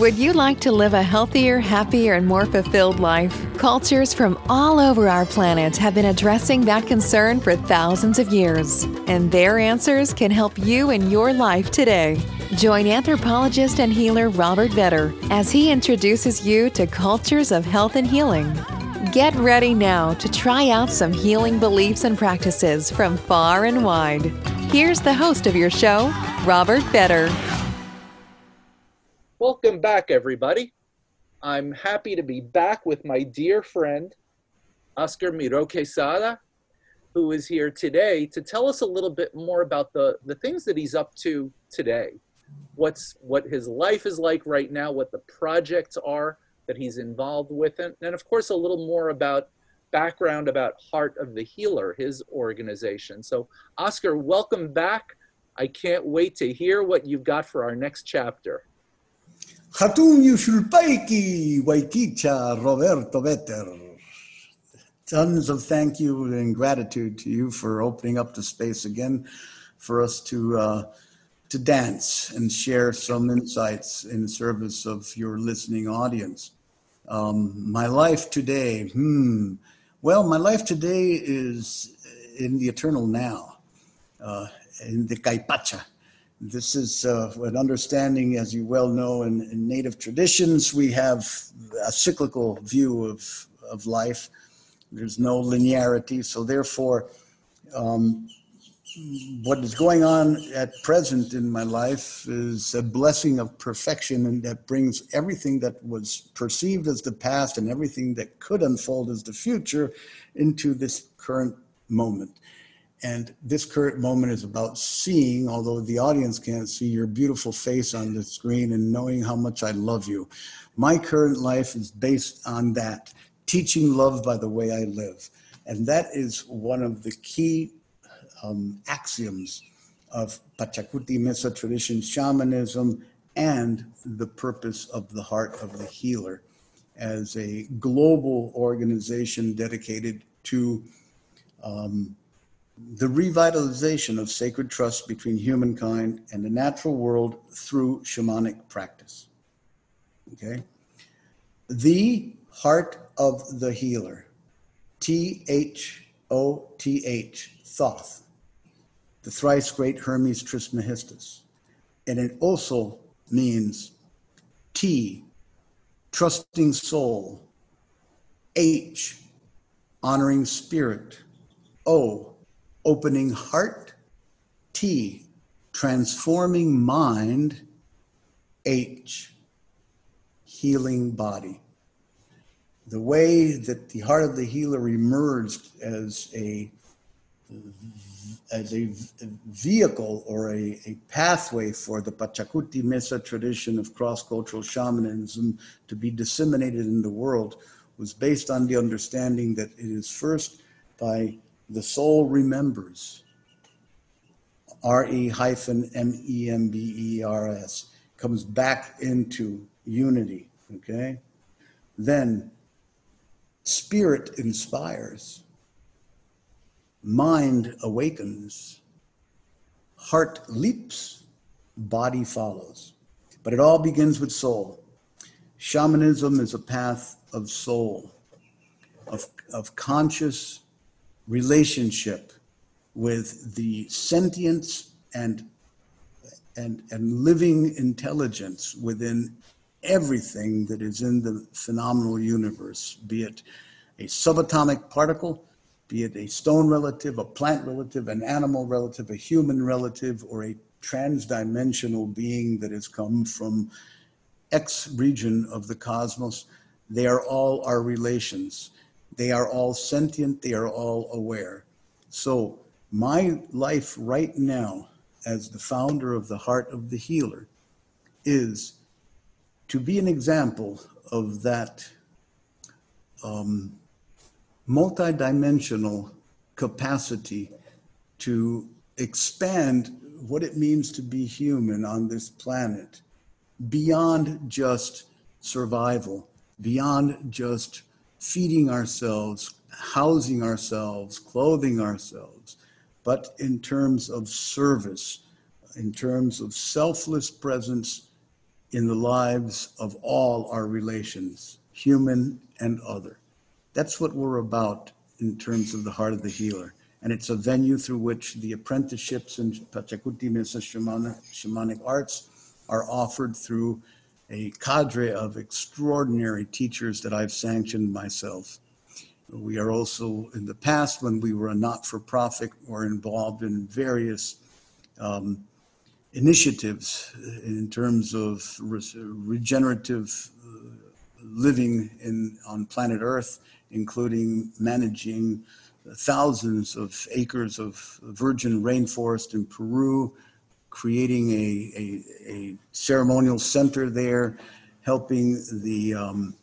Would you like to live a healthier, happier, and more fulfilled life? Cultures from all over our planet have been addressing that concern for thousands of years, and their answers can help you in your life today. Join anthropologist and healer Robert Vetter as he introduces you to cultures of health and healing. Get ready now to try out some healing beliefs and practices from far and wide. Here's the host of your show, Robert Vetter. Welcome back, everybody. I'm happy to be back with my dear friend, Oscar Miro Quesada, who is here today to tell us a little bit more about the, the things that he's up to today. What's what his life is like right now, what the projects are that he's involved with, and, and of course a little more about background about Heart of the Healer, his organization. So, Oscar, welcome back. I can't wait to hear what you've got for our next chapter. Hatun Yushulpaiki, Waikicha, Roberto Vetter. Tons of thank you and gratitude to you for opening up the space again for us to uh, to dance and share some insights in service of your listening audience. Um, my life today, hmm. Well, my life today is in the eternal now, uh, in the Kaipacha this is uh, an understanding, as you well know, in, in, native traditions, we have a cyclical view of, of life. There's no linearity. So, therefore, um, what is going on at present in my life is a blessing of perfection and that brings everything that was perceived as the past and everything that could unfold as the future into this current moment and this current moment is about seeing, although the audience can't see your beautiful face on the screen and knowing how much I love you. My current life is based on that, teaching love by the way I live. And that is one of the key um, axioms of Pachacuti Mesa tradition shamanism and the purpose of the heart of the healer as a global organization dedicated to um, the revitalization of sacred trust between humankind and the natural world through shamanic practice. Okay? The heart of the healer, T H O T H, Thoth, the thrice great Hermes Trismegistus. And it also means T, trusting soul, H, honoring spirit, O, opening heart, T, transforming mind, H, healing body. The way that the heart of the healer emerged as a as a vehicle or a, a pathway for the Pachacuti Mesa tradition of cross-cultural shamanism to be disseminated in the world was based on the understanding that it is first by the soul remembers. R E hyphen M E M B E R S comes back into unity. Okay? Then spirit inspires, mind awakens, heart leaps, body follows. But it all begins with soul. Shamanism is a path of soul, of, of conscious relationship with the sentience and and and living intelligence within everything that is in the phenomenal universe, be it a subatomic particle, be it a stone relative, a plant relative, an animal relative, a human relative, or a transdimensional being that has come from X region of the cosmos, they are all our relations. They are all sentient, they are all aware. So, my life right now, as the founder of the Heart of the Healer, is to be an example of that um, multidimensional capacity to expand what it means to be human on this planet beyond just survival, beyond just feeding ourselves, housing ourselves, clothing ourselves, but in terms of service, in terms of selfless presence in the lives of all our relations, human and other. That's what we're about in terms of the heart of the healer. And it's a venue through which the apprenticeships in Pachacuti Mesa shamanic, shamanic arts are offered through a cadre of extraordinary teachers that I've sanctioned myself. We are also, in the past, when we were a not for profit, were involved in various um, initiatives in terms of re- regenerative uh, living in, on planet Earth, including managing thousands of acres of virgin rainforest in Peru, creating a, a, a ceremonial center there, helping the um,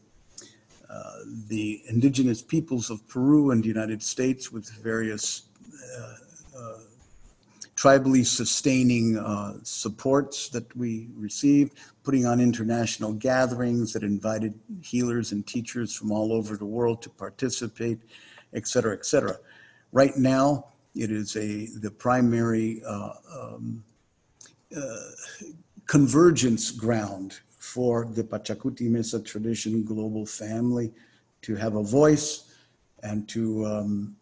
uh, the indigenous peoples of Peru and the United States with various uh, uh, tribally sustaining uh, supports that we received, putting on international gatherings that invited healers and teachers from all over the world to participate, et cetera, et cetera. Right now, it is a the primary uh, um, convergence ground for the Pachacuti Mesa tradition global family to have a voice and to um,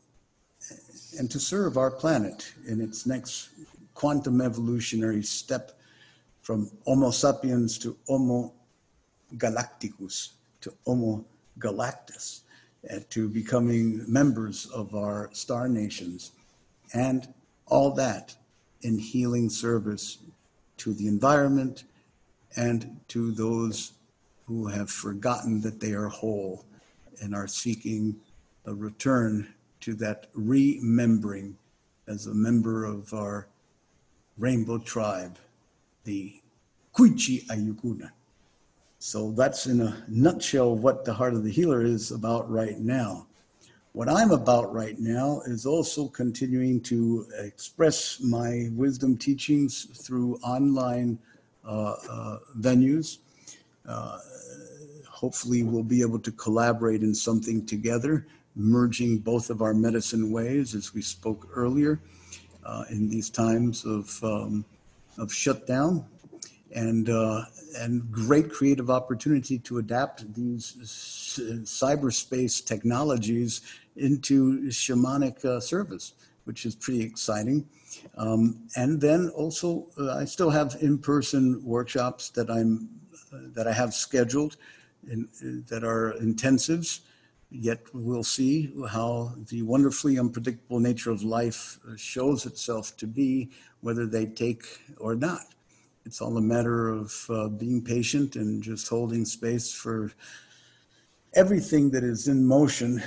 and to serve our planet in its next quantum evolutionary step from Homo sapiens to Homo galacticus to Homo galactus, and to becoming members of our star nations, and all that in healing service to the environment and to those who have forgotten that they are whole and are seeking a return to that remembering as a member of our rainbow tribe, the Kuichi Ayukuna. So that's in a nutshell what the heart of the healer is about right now. What I'm about right now is also continuing to express my wisdom teachings through online uh, uh, venues. Uh, hopefully, we'll be able to collaborate in something together, merging both of our medicine ways, as we spoke earlier, uh, in these times of, um, of shutdown and uh, and great creative opportunity to adapt these cyberspace technologies into shamanic uh, service, which is pretty exciting. Um, and then also, uh, I still have in-person workshops that I'm uh, that I have scheduled, in, that are intensives. Yet we'll see how the wonderfully unpredictable nature of life uh, shows itself to be, whether they take or not. It's all a matter of uh, being patient and just holding space for everything that is in motion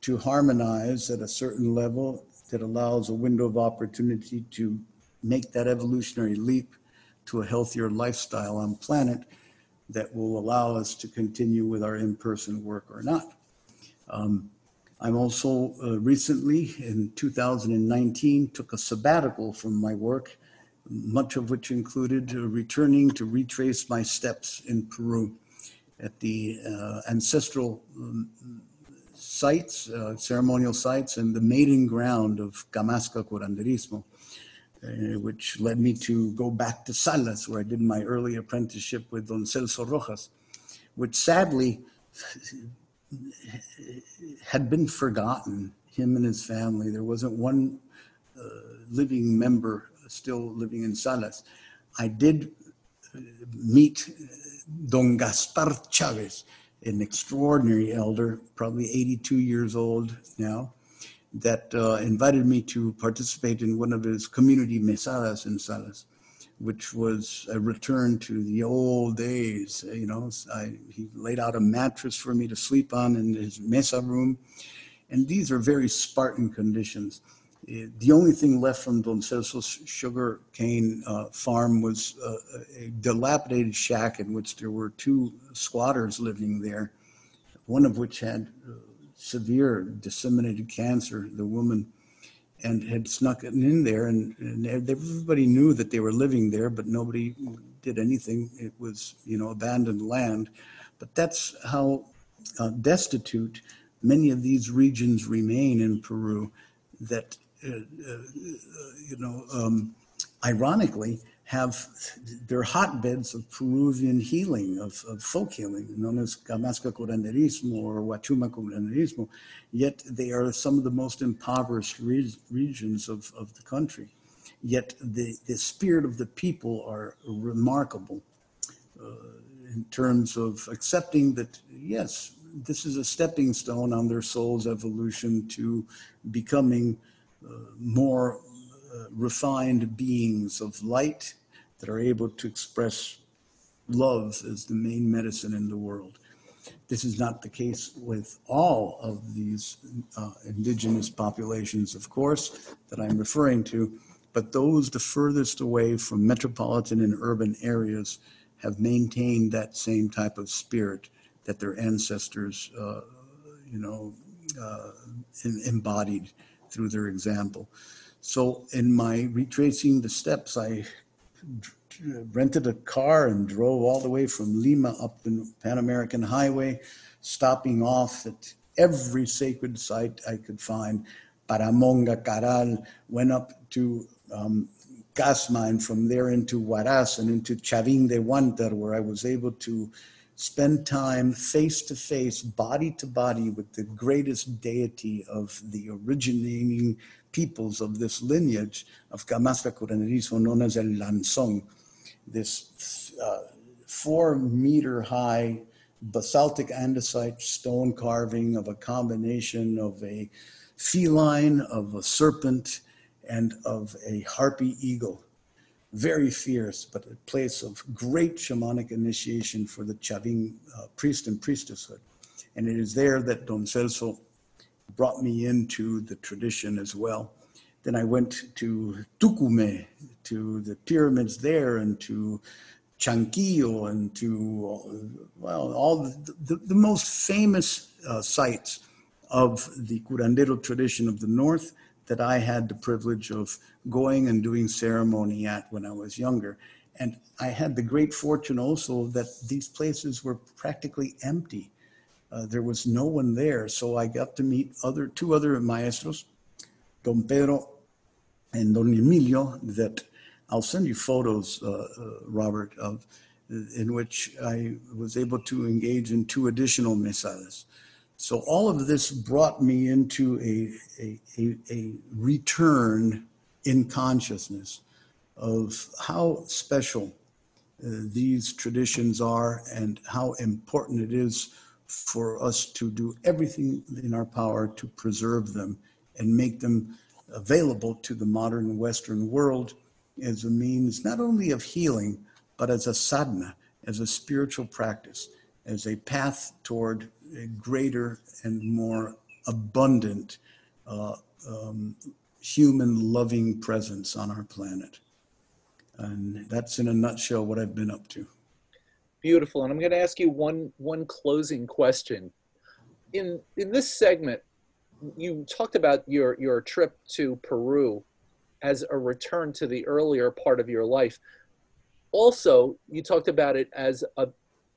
to harmonize at a certain level that allows a window of opportunity to make that evolutionary leap to a healthier lifestyle on planet that will allow us to continue with our in-person work or not. Um, I'm also uh, recently in 2019 took a sabbatical from my work, much of which included uh, returning to retrace my steps in Peru at the uh, ancestral um, sites, uh, ceremonial sites, and the mating ground of Camasca Curanderismo, uh, which led me to go back to Salas, where I did my early apprenticeship with Don Celso Rojas, which sadly had been forgotten, him and his family. There wasn't one uh, living member still living in Salas. I did uh, meet Don Gaspar Chavez, an extraordinary elder, probably 82 years old now, that uh, invited me to participate in one of his community mesadas in Salas, which was a return to the old days. You know, I, he laid out a mattress for me to sleep on in his mesa room. And these are very Spartan conditions. The only thing left from Don Celso's sugar cane uh, farm was uh, a dilapidated shack in which there were two squatters living there, one of which had uh, severe disseminated cancer, the woman, and had snuck in there. And, and, everybody knew that they were living there, but nobody did anything. It was, you know, abandoned land. But that's how uh, destitute many of these regions remain in Peru that you know, um, ironically, have their hotbeds of Peruvian healing, of, of folk healing, known as Gamasca curanderismo or Huachuma curanderismo, yet they are some of the most impoverished re- regions of, of the country. Yet the, the spirit of the people are remarkable uh, in terms of accepting that, yes, this is a stepping stone on their soul's evolution to becoming uh, more uh, refined beings of light that are able to express love as the main medicine in the world. This is not the case with all of these uh, indigenous populations, of course, that I'm referring to, but those the furthest away from metropolitan and urban areas have maintained that same type of spirit that their ancestors, uh, you know, uh, embodied through their example. So, in my retracing the steps, I rented a car and drove all the way from Lima up the Pan American Highway, stopping off at every sacred site I could find. Paramonga, Caral, went up to um, Casma and from there into Huaraz and into Chavin de Huántar, where I was able to spend time face to face, body to body with the greatest deity of the originating peoples of this lineage of Gamasca Curanderismo, known as El Lanzón, this uh, four meter high basaltic andesite stone carving of a combination of a feline, of a serpent, and of a harpy eagle very fierce, but a place of great shamanic initiation for the Chavin uh, priest and priestesshood. And it is there that Don Celso brought me into the tradition as well. Then I went to Tucume, to the pyramids there, and to Chanquillo, and to, well, all the, the, the most famous uh, sites of the curandero tradition of the North that I had the privilege of going and doing ceremony at when I was younger. And I had the great fortune also that these places were practically empty. Uh, there was no one there. So I got to meet other two other maestros, Don Pedro and Don Emilio, that I'll send you photos, uh, uh, Robert, of in which I was able to engage in two additional mesadas. So all of this brought me into a, a, a, a return in consciousness of how special uh, these traditions are and how important it is for us to do everything in our power to preserve them and make them available to the modern Western world as a means not only of healing, but as a sadhana, as a spiritual practice, as a path toward greater and more abundant uh, um, human loving presence on our planet. And that's in a nutshell what I've been up to. Beautiful. And I'm going to ask you one one closing question. In in this segment, you talked about your your trip to Peru as a return to the earlier part of your life. Also, you talked about it as a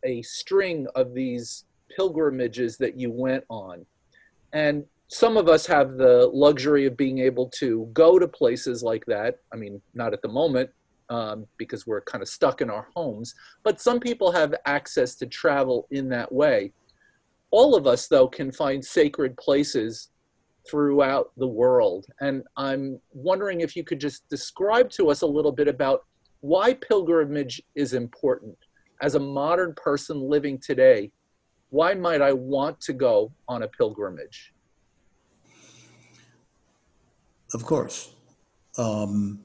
a string of these pilgrimages that you went on. And some of us have the luxury of being able to go to places like that. I mean, not at the moment um, because we're kind of stuck in our homes, but some people have access to travel in that way. All of us, though, can find sacred places throughout the world. And I'm wondering if you could just describe to us a little bit about why pilgrimage is important. As a modern person living today, why might I want to go on a pilgrimage? Of course. Um,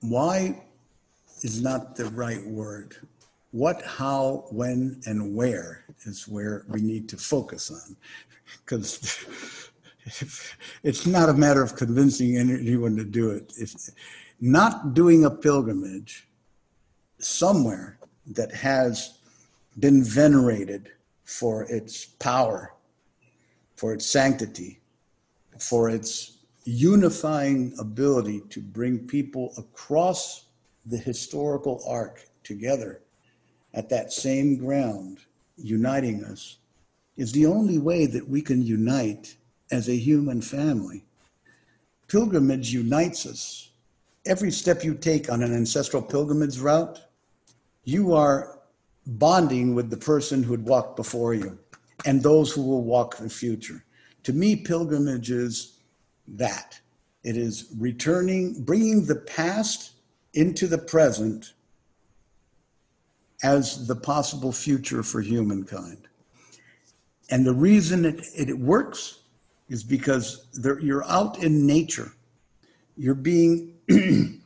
why is not the right word. What, how, when, and where is where we need to focus on. Because it's not a matter of convincing anyone to do it. If not doing a pilgrimage somewhere that has been venerated for its power, for its sanctity, for its unifying ability to bring people across the historical arc together at that same ground, uniting us, is the only way that we can unite as a human family. Pilgrimage unites us every step you take on an ancestral pilgrimage route, you are bonding with the person who walked before you and those who will walk the future. To me, pilgrimage is that. It is returning, bringing the past into the present as the possible future for humankind. And the reason it, it works is because you're out in nature. You're being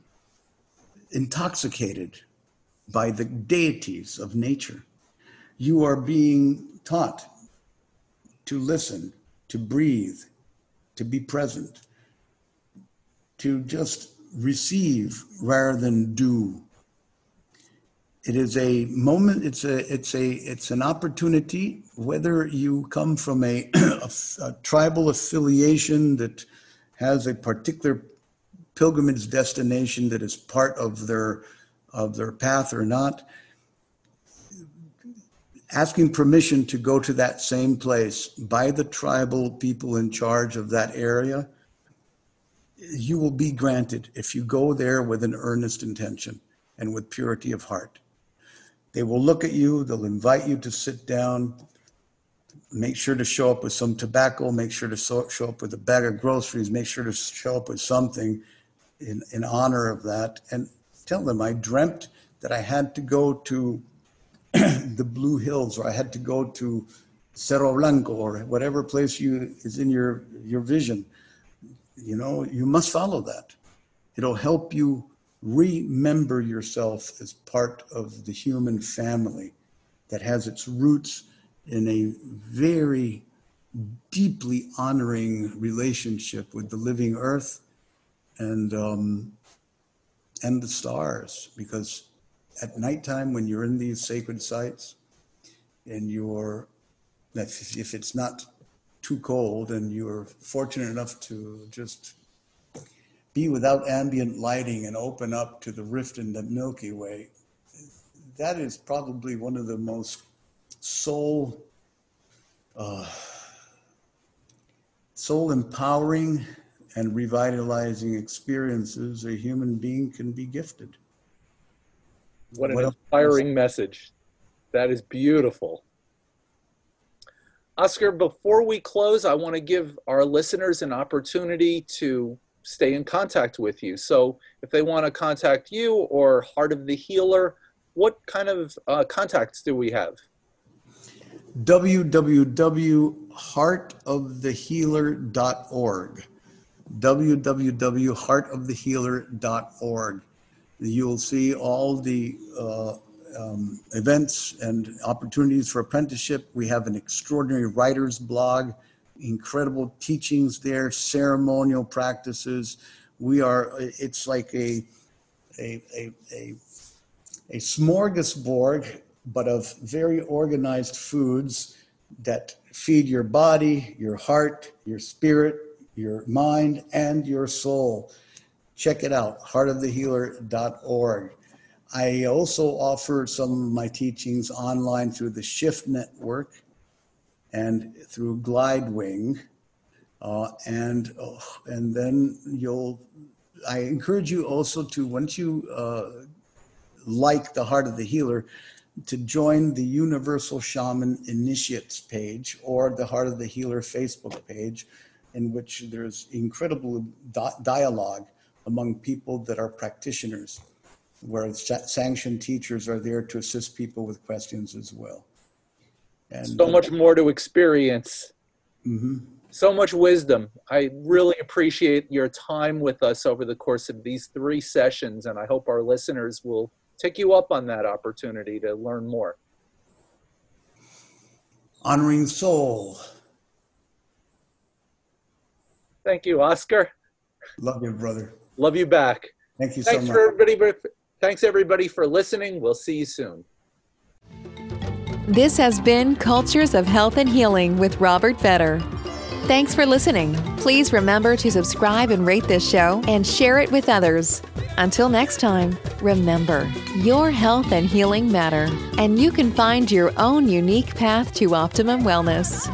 intoxicated by the deities of nature. You are being taught to listen, to breathe, to be present, to just receive rather than do. It is a moment, it's a it's a it's an opportunity, whether you come from a, a, a tribal affiliation that has a particular pilgrimage destination that is part of their of their path or not, asking permission to go to that same place by the tribal people in charge of that area, you will be granted if you go there with an earnest intention and with purity of heart. They will look at you, they'll invite you to sit down, make sure to show up with some tobacco, make sure to show up with a bag of groceries, make sure to show up with something in, in honor of that. And tell them I dreamt that I had to go to the Blue Hills or I had to go to Cerro Blanco or whatever place you is in your your vision. You know, you must follow that. It'll help you remember yourself as part of the human family that has its roots in a very deeply honoring relationship with the living earth and um, and the stars because at nighttime when you're in these sacred sites and you're if it's not too cold and you're fortunate enough to just be without ambient lighting and open up to the rift in the Milky Way, that is probably one of the most soul uh, soul empowering and revitalizing experiences a human being can be gifted. What an what inspiring message. That is beautiful. Oscar, before we close, I want to give our listeners an opportunity to stay in contact with you. So if they want to contact you or Heart of the Healer, what kind of uh, contacts do we have? www.heartofthehealer.org www.heartofthehealer.org You'll see all the uh, um, events and opportunities for apprenticeship. We have an extraordinary writer's blog, incredible teachings there, ceremonial practices. We are, it's like a, a, a, a, a smorgasbord, but of very organized foods that feed your body, your heart, your spirit, your mind, and your soul check it out, heartofthehealer.org. I also offer some of my teachings online through the Shift Network and through Glidewing. Uh, and uh, and then you'll I encourage you also to once you uh, like the Heart of the Healer to join the Universal Shaman Initiates page or the Heart of the Healer Facebook page, in which there's incredible di- dialogue among people that are practitioners, where sanctioned teachers are there to assist people with questions as well. And so much more to experience. Mm-hmm. So much wisdom. I really appreciate your time with us over the course of these three sessions, and I hope our listeners will take you up on that opportunity to learn more. Honoring soul. Thank you, Oscar. Love you, brother. Love you back. Thank you thanks so much. For everybody, thanks everybody for listening. We'll see you soon. This has been Cultures of Health and Healing with Robert Vetter. Thanks for listening. Please remember to subscribe and rate this show and share it with others. Until next time, remember your health and healing matter, and you can find your own unique path to optimum wellness.